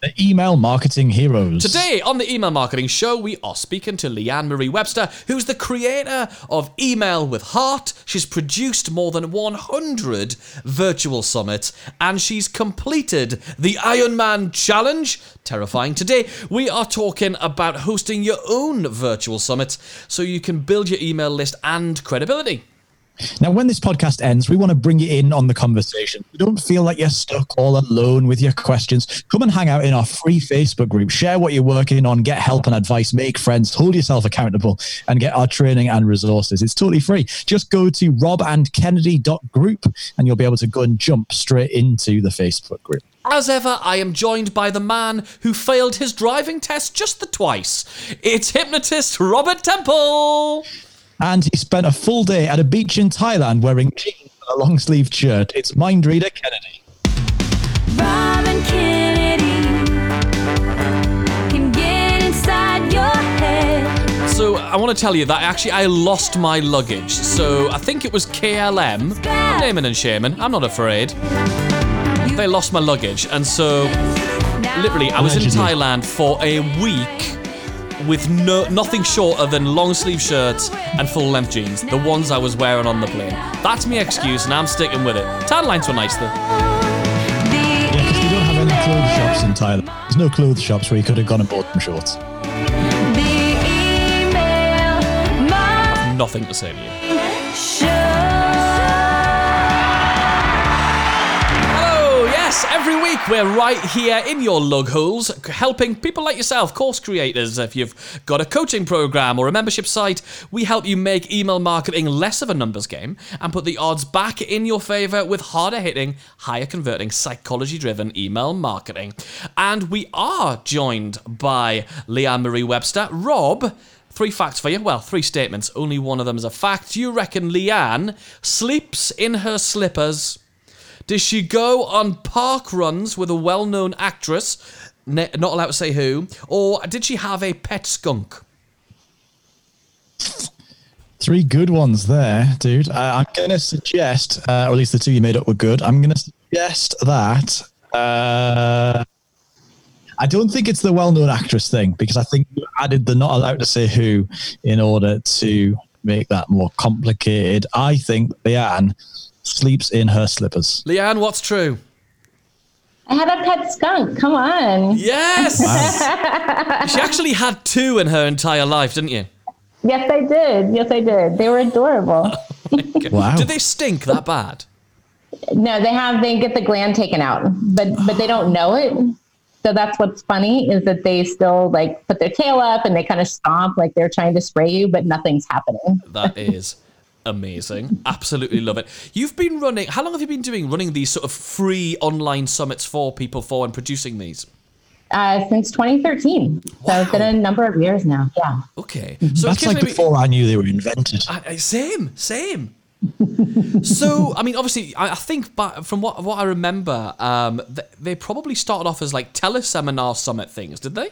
The email marketing heroes. Today on the Email Marketing Show, we are speaking to LeeAnn Marie Webster, who's the creator of Email with Heart. She's produced more than 100 virtual summits, and she's completed the Ironman Challenge. Terrifying. Today, we are talking about hosting your own virtual summit so you can build your email list and credibility. Now, when this podcast ends, we want to bring you in on the conversation. You don't feel like you're stuck all alone with your questions. Come and hang out in our free Facebook group. Share what you're working on, get help and advice, make friends, hold yourself accountable, and get our training and resources. It's totally free. Just go to robandkennedy.group and you'll be able to go and jump straight into the Facebook group. As ever, I am joined by the man who failed his driving test just the twice. It's hypnotist Robert Temple. And he spent a full day at a beach in Thailand wearing jeans and a long sleeved shirt. It's Mind Reader Kennedy. Rob and Kennedy can get inside your head. So I want to tell you that actually I lost my luggage. So I think it was KLM. I'm naming and shaming. I'm not afraid. They lost my luggage, and so literally I was in Thailand for a week with no nothing shorter than long sleeve shirts and full length jeans. The ones I was wearing on the plane. That's my excuse, and I'm sticking with it. Tan lines were nice though. Yeah, because they don't have any clothes shops in Thailand. There's no clothes shops where you could have gone and bought some shorts. The email marketing Nothing to say to you. Every week we're right here in your lug holes, helping people like yourself, course creators. If you've got a coaching program or a membership site, we help you make email marketing less of a numbers game and put the odds back in your favor with harder hitting, higher converting, psychology driven email marketing. And we are joined by LeeAnn Marie Webster. Rob, Three facts for you. Well, three statements. Only one of them is a fact. You reckon LeeAnn sleeps in her slippers? Does she go on park runs with a well known actress? Ne- not allowed to say who. Or did she have a pet skunk? Three good ones there, dude. Uh, I'm going to suggest, uh, or at least the two you made up were good. I'm going to suggest that. Uh, I don't think it's the well known actress thing because I think you added the not allowed to say who in order to make that more complicated. I think LeeAnn sleeps in her slippers. LeeAnn, what's true? I had a pet skunk. Come on. Yes! she actually had two in her entire life, didn't you? Yes, I did. Yes, I did. They were adorable. Oh wow. Do they stink that bad? no, they have they get the gland taken out, but but they don't know it. So that's what's funny is that they still like put their tail up and they kind of stomp like they're trying to spray you, but nothing's happening. That is amazing. Absolutely love it. You've been running, how long have you been doing running these sort of free online summits for people for and producing these? Uh, since 2013. So it's been a number of years now. Yeah. Okay. So That's like maybe- before I knew they were invented. I, I- same, same. so, I mean, obviously, I, I think, but from what what I remember, um, th- they probably started off as like teleseminar summit things, did they?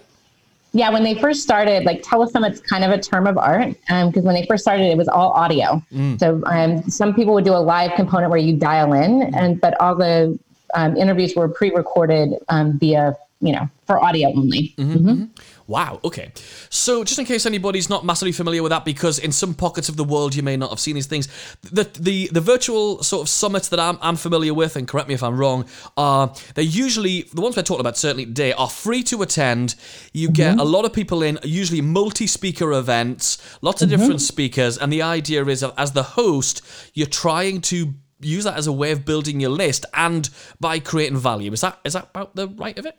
Yeah, when they first started, like telesummit's kind of a term of art because when they first started, it was all audio. So um, some people would do a live component where you dial in, and but all the um, interviews were pre-recorded um, via, you know, for audio only. Mm-hmm, mm-hmm. Mm-hmm. Wow. Okay. So, just in case anybody's not massively familiar with that, because in some pockets of the world you may not have seen these things, the the the virtual sort of summits that I'm, I'm familiar with, and correct me if I'm wrong, are they're usually the ones we're talking about certainly today are free to attend. You get a lot of people in, usually multi-speaker events, lots of different speakers, and the idea is as the host, you're trying to use that as a way of building your list and by creating value. Is that is that about the right of it?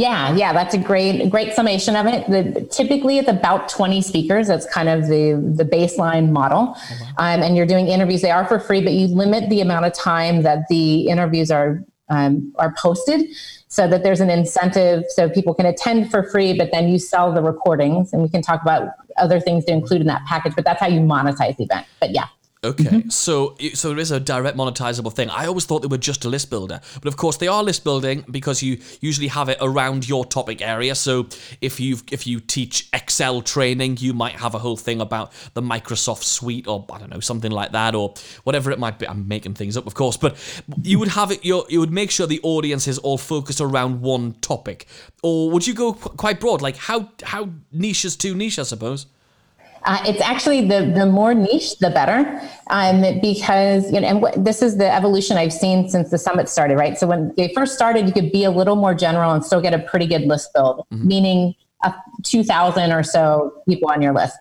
Yeah, yeah, that's a great great summation of it. The, typically, it's about 20 speakers. That's kind of the the baseline model. Um, and you're doing interviews. They are for free, but you limit the amount of time that the interviews are um, are posted, so that there's an incentive, so people can attend for free. But then you sell the recordings, and we can talk about other things to include in that package. But that's how you monetize the event. But yeah, Okay, mm-hmm. so so there is a direct monetizable thing. I always thought they were just a list builder, but of course they are list building because you usually have it around your topic area. So if you if you teach Excel training, you might have a whole thing about the Microsoft suite or I don't know something like that or whatever it might be. I'm making things up, of course, but you would have it. Your you would make sure the audience is all focused around one topic, or would you go qu- quite broad? Like how how niche is too niche, I suppose. Uh, it's actually the the more niche, the better, um, because you know, and what, this is the evolution I've seen since the summit started. Right, so when they first started, you could be a little more general and still get a pretty good list build, meaning a two thousand or so people on your list.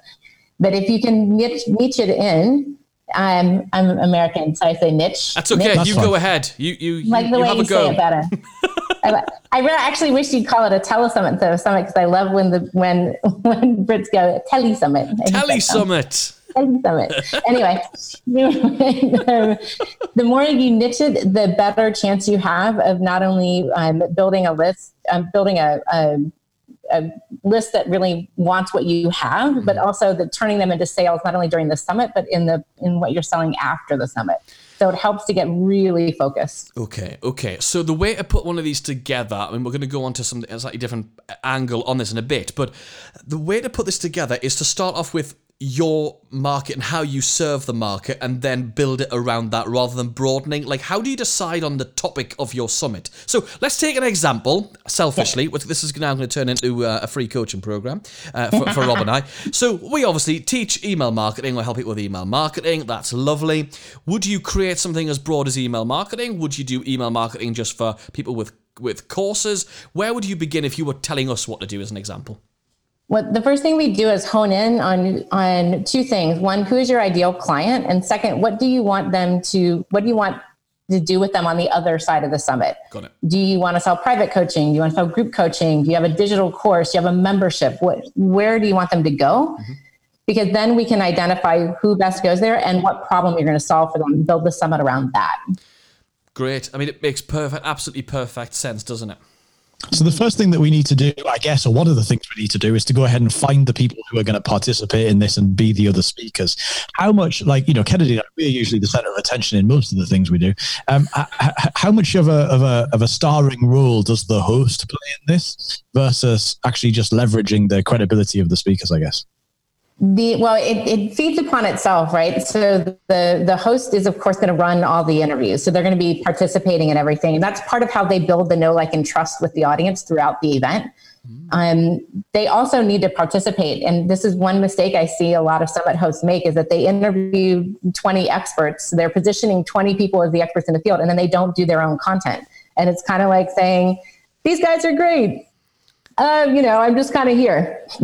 But if you can niche, niche it in, um, I'm American, so I say niche. That's okay. That's you fine. go ahead. You you you, like the you way have you a go. say it better. I, I really actually wish you'd call it a telesummit of summit because I love when the when when Brits go tele summit. Tele Summit. Tele summit. Anyway, the more you niche it, the better chance you have of not only um, building a list, um, building a, a a list that really wants what you have, but also the turning them into sales not only during the summit, but in the in what you're selling after the summit. So it helps to get really focused. Okay, okay. So the way to put one of these together, I mean, we're going to go on to some slightly different angle on this in a bit, but the way to put this together is to start off with your market and how you serve the market and then build it around that rather than broadening? Like how do you decide on the topic of your summit? So let's take an example selfishly which this is now going to turn into uh, a free coaching program uh, for, for rob and i. So we obviously teach email marketing or help people with email marketing that's lovely. Would you create something as broad as email marketing? Would you do email marketing just for people with with courses? Where would you begin if you were telling us what to do as an example What the first thing we do is hone in on on two things. One, who is your ideal client, and second, what do you want them to what do you want to do with them on the other side of the summit? got it Do you want to sell private coaching? Do you want to sell group coaching? Do you have a digital course? Do you have a membership? What where do you want them to go? Mm-hmm. Because then we can identify who best goes there and what problem you're going to solve for them. And build the summit around that. Great. I mean, it makes perfect, absolutely perfect sense, doesn't it? So the first thing that we need to do, I guess, or one of the things we need to do is to go ahead and find the people who are going to participate in this and be the other speakers. How much, like, you know, Kennedy, we're usually the center of attention in most of the things we do. Um, how much of a, of a, of a starring role does the host play in this versus actually just leveraging the credibility of the speakers, I guess? The well, it, it feeds upon itself, right? So the the host is of course going to run all the interviews, so they're going to be participating in everything, and that's part of how they build the know, like, and trust with the audience throughout the event. Um, they also need to participate, and this is one mistake I see a lot of summit hosts make is that they interview twenty experts, they're positioning twenty people as the experts in the field, and then they don't do their own content, and it's kind of like saying, "These guys are great." Uh, you know, I'm just kind of here.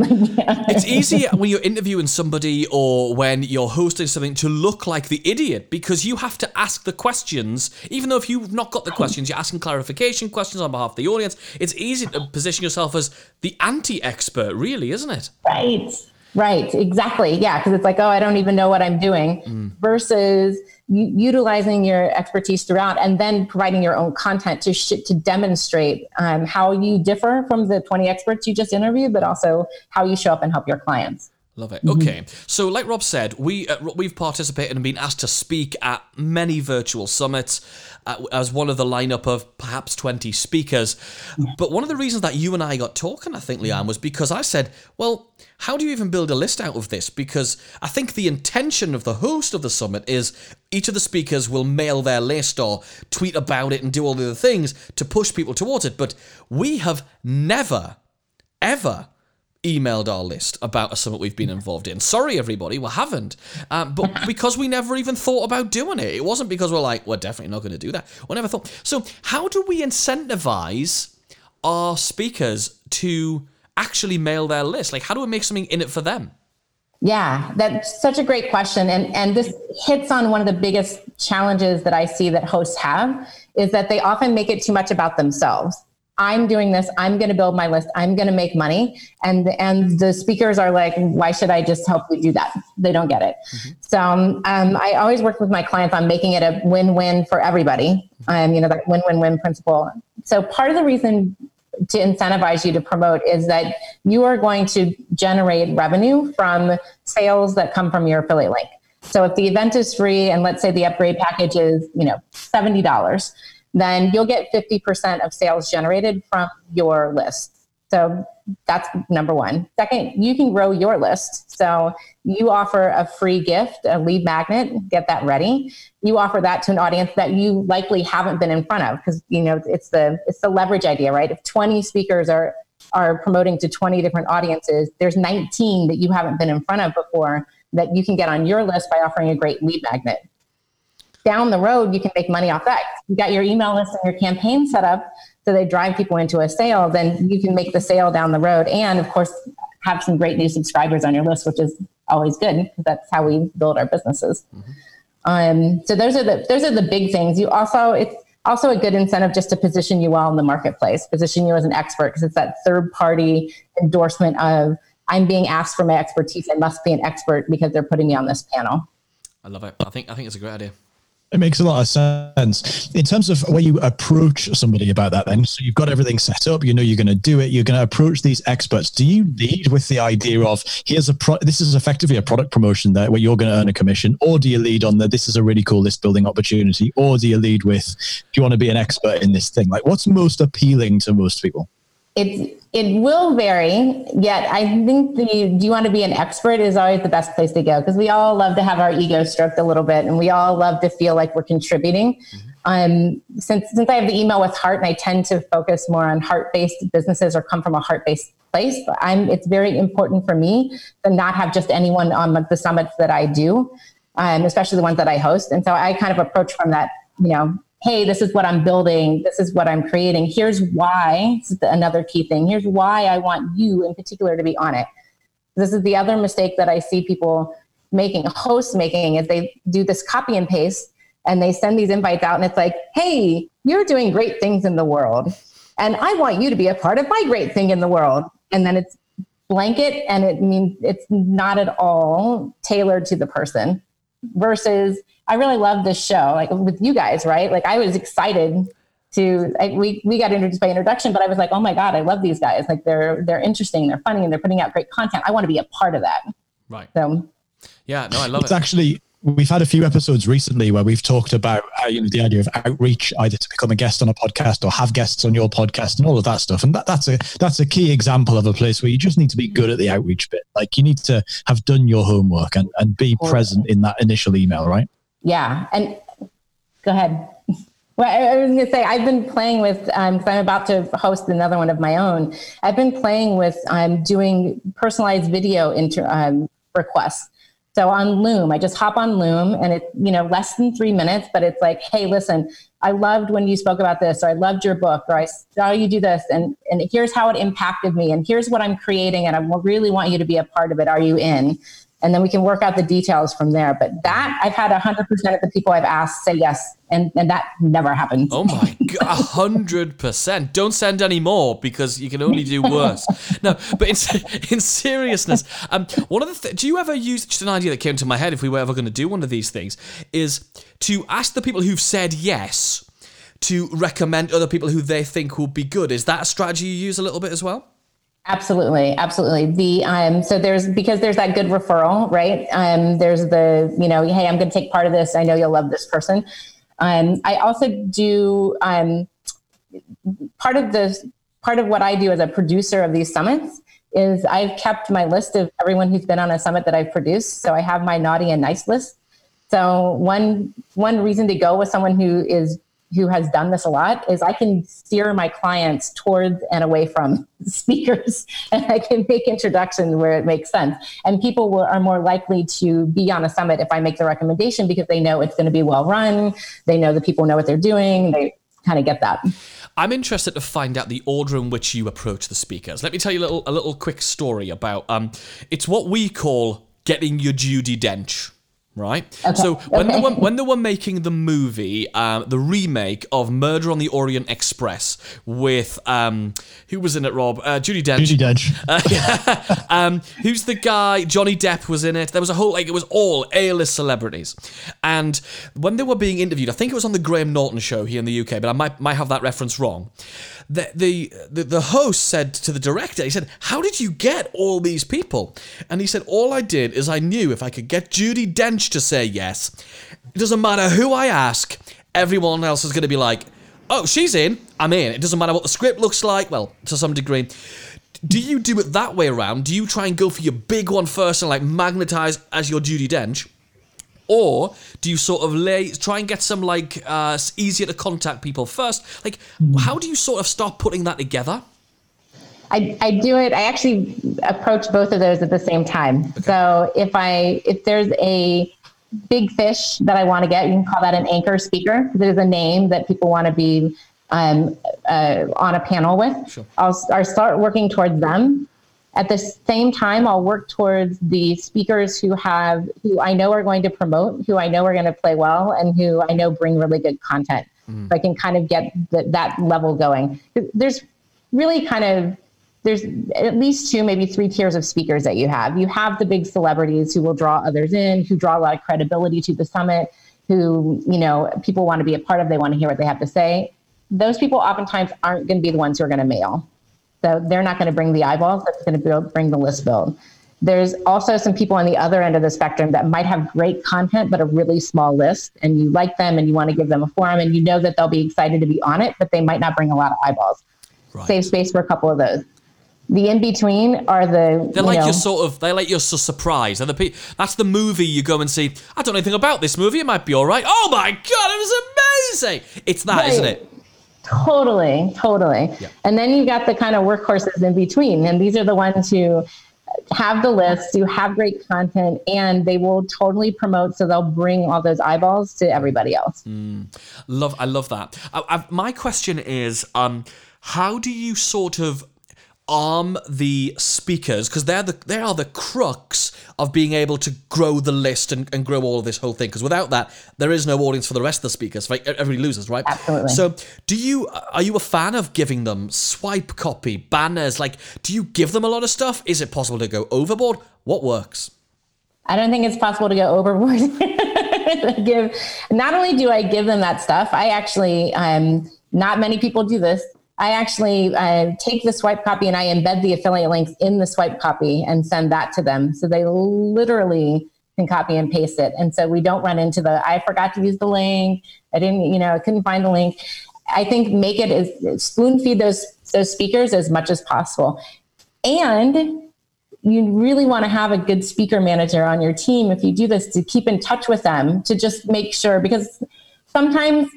It's easy when you're interviewing somebody or when you're hosting something to look like the idiot because you have to ask the questions. Even though if you've not got the questions, you're asking clarification questions on behalf of the audience. It's easy to position yourself as the anti-expert, really, isn't it? Right. Right. Exactly. Yeah. Because it's like, oh, I don't even know what I'm doing versus u- utilizing your expertise throughout and then providing your own content to sh- to demonstrate um, how you differ from the 20 experts you just interviewed, but also how you show up and help your clients. Love it. Okay, so like Rob said, we uh, we've participated and been asked to speak at many virtual summits uh, as one of the lineup of perhaps twenty speakers. But one of the reasons that you and I got talking, I think, LeeAnn, was because I said, "Well, how do you even build a list out of this?" Because I think the intention of the host of the summit is each of the speakers will mail their list or tweet about it and do all the other things to push people towards it. But we have never, ever emailed our list about a summit we've been involved in. Sorry, everybody, we haven't. Um, but because we never even thought about doing it. It wasn't because we're like, we're definitely not going to do that. We never thought. So, how do we incentivize our speakers to actually mail their list? Like, how do we make something in it for them? Yeah, that's such a great question. And, and this hits on one of the biggest challenges that I see that hosts have is that they often make it too much about themselves. I'm doing this. I'm going to build my list. I'm going to make money. And, and the speakers are like, why should I just help you do that? They don't get it. So um, um, I always work with my clients on making it a win-win for everybody. Um, you know, that win-win-win principle. So part of the reason to incentivize you to promote is that you are going to generate revenue from sales that come from your affiliate link. So if the event is free and let's say the upgrade package is, you know, $70, then you'll get 50% of sales generated from your list. So that's number one. Second, you can grow your list. So you offer a free gift, a lead magnet, get that ready. You offer that to an audience that you likely haven't been in front of because you know it's the it's the leverage idea, right? If 20 speakers are are promoting to 20 different audiences, there's 19 that you haven't been in front of before that you can get on your list by offering a great lead magnet down the road, you can make money off that. You got your email list and your campaign set up so they drive people into a sale, then you can make the sale down the road. And of course, have some great new subscribers on your list, which is always good because that's how we build our businesses. Um, so those are the those are the big things. You also it's also a good incentive just to position you well in the marketplace, position you as an expert because it's that third party endorsement of I'm being asked for my expertise. I must be an expert because they're putting me on this panel. I love it. I think I think it's a great idea. It makes a lot of sense in terms of where you approach somebody about that. Then, so you've got everything set up. You know you're going to do it. You're going to approach these experts. Do you lead with the idea of here's a pro- this is effectively a product promotion there where you're going to earn a commission, or do you lead on the this is a really cool list building opportunity, or do you lead with do you want to be an expert in this thing? Like, what's most appealing to most people? it it will vary yet i think the do you want to be an expert is always the best place to go because we all love to have our ego stroked a little bit and we all love to feel like we're contributing. Um, since since i have the email with heart and i tend to focus more on heart-based businesses or come from a heart-based place i'm it's very important for me to not have just anyone on the summits that i do um, especially the ones that i host and so i kind of approach from that you know hey, this is what I'm building, this is what I'm creating. Here's why. This is the, another key thing. Here's why I want you in particular to be on it. This is the other mistake that I see people making, hosts making, is they do this copy and paste and they send these invites out, and it's like, hey, you're doing great things in the world, and I want you to be a part of my great thing in the world. And then it's blanket, and it means it's not at all tailored to the person versus I really love this show, like with you guys, right? Like I was excited to I, we we got introduced by introduction, but I was like, oh my god, I love these guys. Like they're they're interesting, they're funny, and they're putting out great content. I want to be a part of that. Right. So Yeah. No, I love It's it. actually we've had a few episodes recently where we've talked about how, you know the idea of outreach, either to become a guest on a podcast or have guests on your podcast and all of that stuff. And that, that's a that's a key example of a place where you just need to be good at the outreach bit. Like you need to have done your homework and, and be present in that initial email, right? Yeah, and go ahead. Well, I was going to say I've been playing with because I'm about to host another one of my own. I've been playing with um, doing personalized video inter, um, requests. So on Loom, I just hop on Loom and it's, you know, less than three minutes, but it's like, hey, listen, I loved when you spoke about this, or I loved your book, or I saw you do this, and, and here's how it impacted me, and here's what I'm creating, and I really want you to be a part of it. Are you in? And then we can work out the details from there. But that I've had 100% of the people I've asked say yes, and, and that never happens. Oh my god, hundred percent! Don't send any more because you can only do worse. No, but in, in seriousness, um, one of the th- do you ever use just an idea that came to my head if we were ever going to do one of these things is to ask the people who've said yes to recommend other people who they think will be good. Is that a strategy you use a little bit as well? Absolutely, absolutely. The um, so there's because there's that good referral, right? Um, there's the you know, hey, I'm going to take part of this. I know you'll love this person. Um, I also do um, part of the part of what I do as a producer of these summits is I've kept my list of everyone who's been on a summit that I've produced. So I have my naughty and nice list. So one one reason to go with someone who is who has done this a lot is I can steer my clients towards and away from speakers and I can make introductions where it makes sense. And people will, are more likely to be on a summit if I make the recommendation because they know it's going to be well run. They know the people know what they're doing. They kind of get that. I'm interested to find out the order in which you approach the speakers. Let me tell you a little, a little quick story about. Um, it's what we call getting your Judi Dench. Right. So when they were when they were making the movie, um, the remake of Murder on the Orient Express with um, who was in it? Rob, uh, Judi Dench. Judi Dench. um, who's the guy? Johnny Depp was in it. There was a whole like it was all A-list celebrities, and when they were being interviewed, I think it was on the Graham Norton show here in the UK, but I might might have that reference wrong. The the the, the host said to the director, he said, "How did you get all these people?" And he said, "All I did is I knew if I could get Judi Dench dench to say yes. It doesn't matter who I ask, everyone else is going to be like, oh, she's in, I'm in. It doesn't matter what the script looks like, well, to some degree. Do you do it that way around? Do you try and go for your big one first and like magnetize as your Judi Dench? Or do you sort of lay try and get some like uh, easier to contact people first? Like, how do you sort of start putting that together? I, I do it. I actually approach both of those at the same time. So if I if there's a big fish that I want to get, you can call that an anchor speaker. There's a name that people want to be um, uh, on a panel with. Sure. I'll, I'll start working towards them. At the same time, I'll work towards the speakers who have who I know are going to promote, who I know are going to play well, and who I know bring really good content. So I can kind of get th- that level going. There's really kind of there's at least two, maybe three tiers of speakers that you have. You have the big celebrities who will draw others in, who draw a lot of credibility to the summit, who, you know, people want to be a part of, they want to hear what they have to say. Those people oftentimes aren't going to be the ones who are going to mail. So they're not going to bring the eyeballs, that's going to build, bring the list build. There's also some people on the other end of the spectrum that might have great content, but a really small list, and you like them and you want to give them a forum, and you know that they'll be excited to be on it, but they might not bring a lot of eyeballs. Right. Save space for a couple of those. The in between are the They're like know, your sort of. They're like your su- surprise. And the pe- that's the movie you go and see. I don't know anything about this movie. It might be all right. Oh my god, it was amazing! It's that, Right. not it? Totally, totally. Yeah. And then you got the kind of workhorses in between, and these are the ones who have the list, who have great content, and they will totally promote. So they'll bring all those eyeballs to everybody else. Love, I love that. I, I, my question is, um, how do you sort of arm the speakers because they're the they are the crux of being able to grow the list and, and grow all of this whole thing because without that there is no audience for the rest of the speakers right everybody loses right Absolutely. so do you are you a fan of giving them swipe copy banners like do you give them a lot of stuff is it possible to go overboard what works I don't think it's possible to go overboard. give not only do I give them that stuff, I actually um, not many people do this. I actually uh, take the swipe copy and I embed the affiliate links in the swipe copy and send that to them, so they literally can copy and paste it. And so we don't run into the I forgot to use the link. I didn't, you know, I couldn't find the link. I think make it as spoon feed those those speakers as much as possible, and you really want to have a good speaker manager on your team if you do this to keep in touch with them to just make sure because sometimes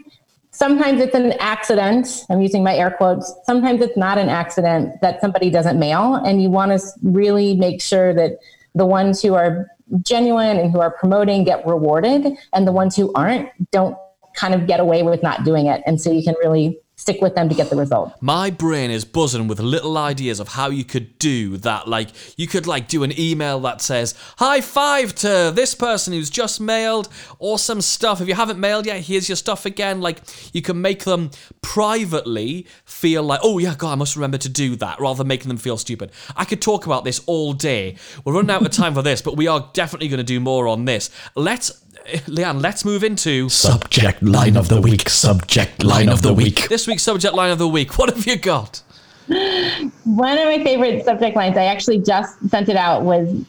sometimes it's an accident i'm using my air quotes sometimes it's not an accident that somebody doesn't mail and you want to really make sure that the ones who are genuine and who are promoting get rewarded and the ones who aren't don't kind of get away with not doing it and so you can really stick with them to get the result. My brain is buzzing with little ideas of how you could do that. Like you could like do an email that says high five to this person who's just mailed. Awesome stuff. If you haven't mailed yet here's your stuff again. Like you can make them privately feel like oh yeah god i must remember to do that rather than making them feel stupid. I could talk about this all day. We're running out of time for this but we are definitely going to do more on this. Let's LeeAnn, let's move into Subject line of the week. Subject line of the week. this week's subject line of the week. What have you got? One of my favorite subject lines, I actually just sent it out, was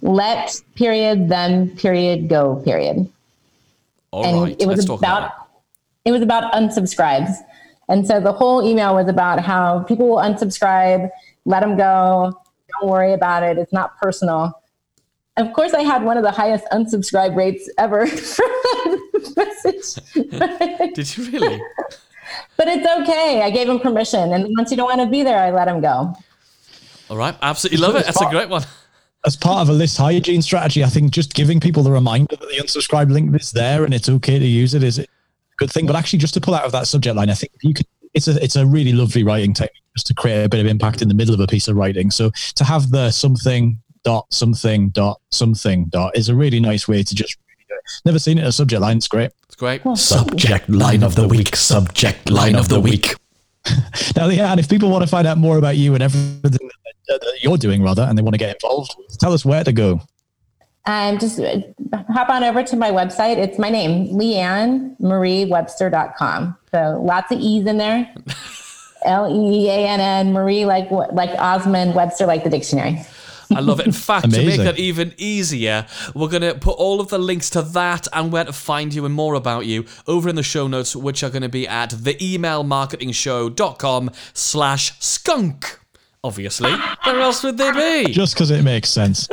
let period, then period, go period. All and right, it was let's talk about, about it was about unsubscribes. And so the whole email was about how people will unsubscribe, let them go, don't worry about it, it's not personal. Of course, I had one of the highest unsubscribe rates ever from that message. Did you really? but it's okay. I gave him permission. And once you don't want to be there, I let him go. All right, absolutely love it. That's a great one. as part of a list hygiene strategy, I think just giving people the reminder that the unsubscribe link is there and it's okay to use it is a good thing. But actually, just to pull out of that subject line, I think you can. It's a it's a really lovely writing technique just to create a bit of impact in the middle of a piece of writing. So to have the something dot something dot something dot is a really nice way to just. Never seen it a subject line. It's great. It's great. Subject line of the week. Subject line of the week. Now, LeeAnn, if people want to find out more about you and everything that that you're doing, rather, and they want to get involved, tell us where to go. And just uh, hop on over to my website. It's my name, leannemariewebster.com. So lots of E's in there. L E A N N Marie, like like Osmond, Webster, like the dictionary. I love it. In fact, to make that even easier, we're going to put all of the links to that and where to find you and more about you over in the show notes, which are going to be at theemailmarketingshow.com slash skunk. Obviously. Where else would they be? just because it makes sense.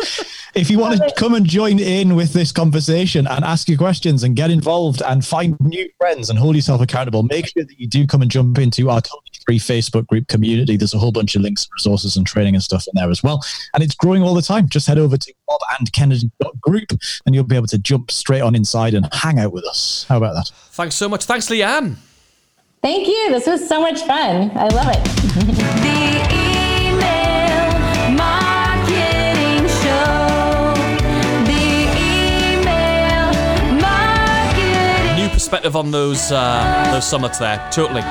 if you want to come and join in with this conversation and ask your questions and get involved and find new friends and hold yourself accountable, make sure that you do come and jump into our totally free Facebook group community. There's a whole bunch of links, resources, and training and stuff in there as well. And it's growing all the time. Just head over to robandkennedy.group and Kennedy group and you'll be able to jump straight on inside and hang out with us. How about that? Thanks so much. Thanks, LeeAnn. Thank you. This was so much fun. I love it. perspective on those uh, those summits there. Totally.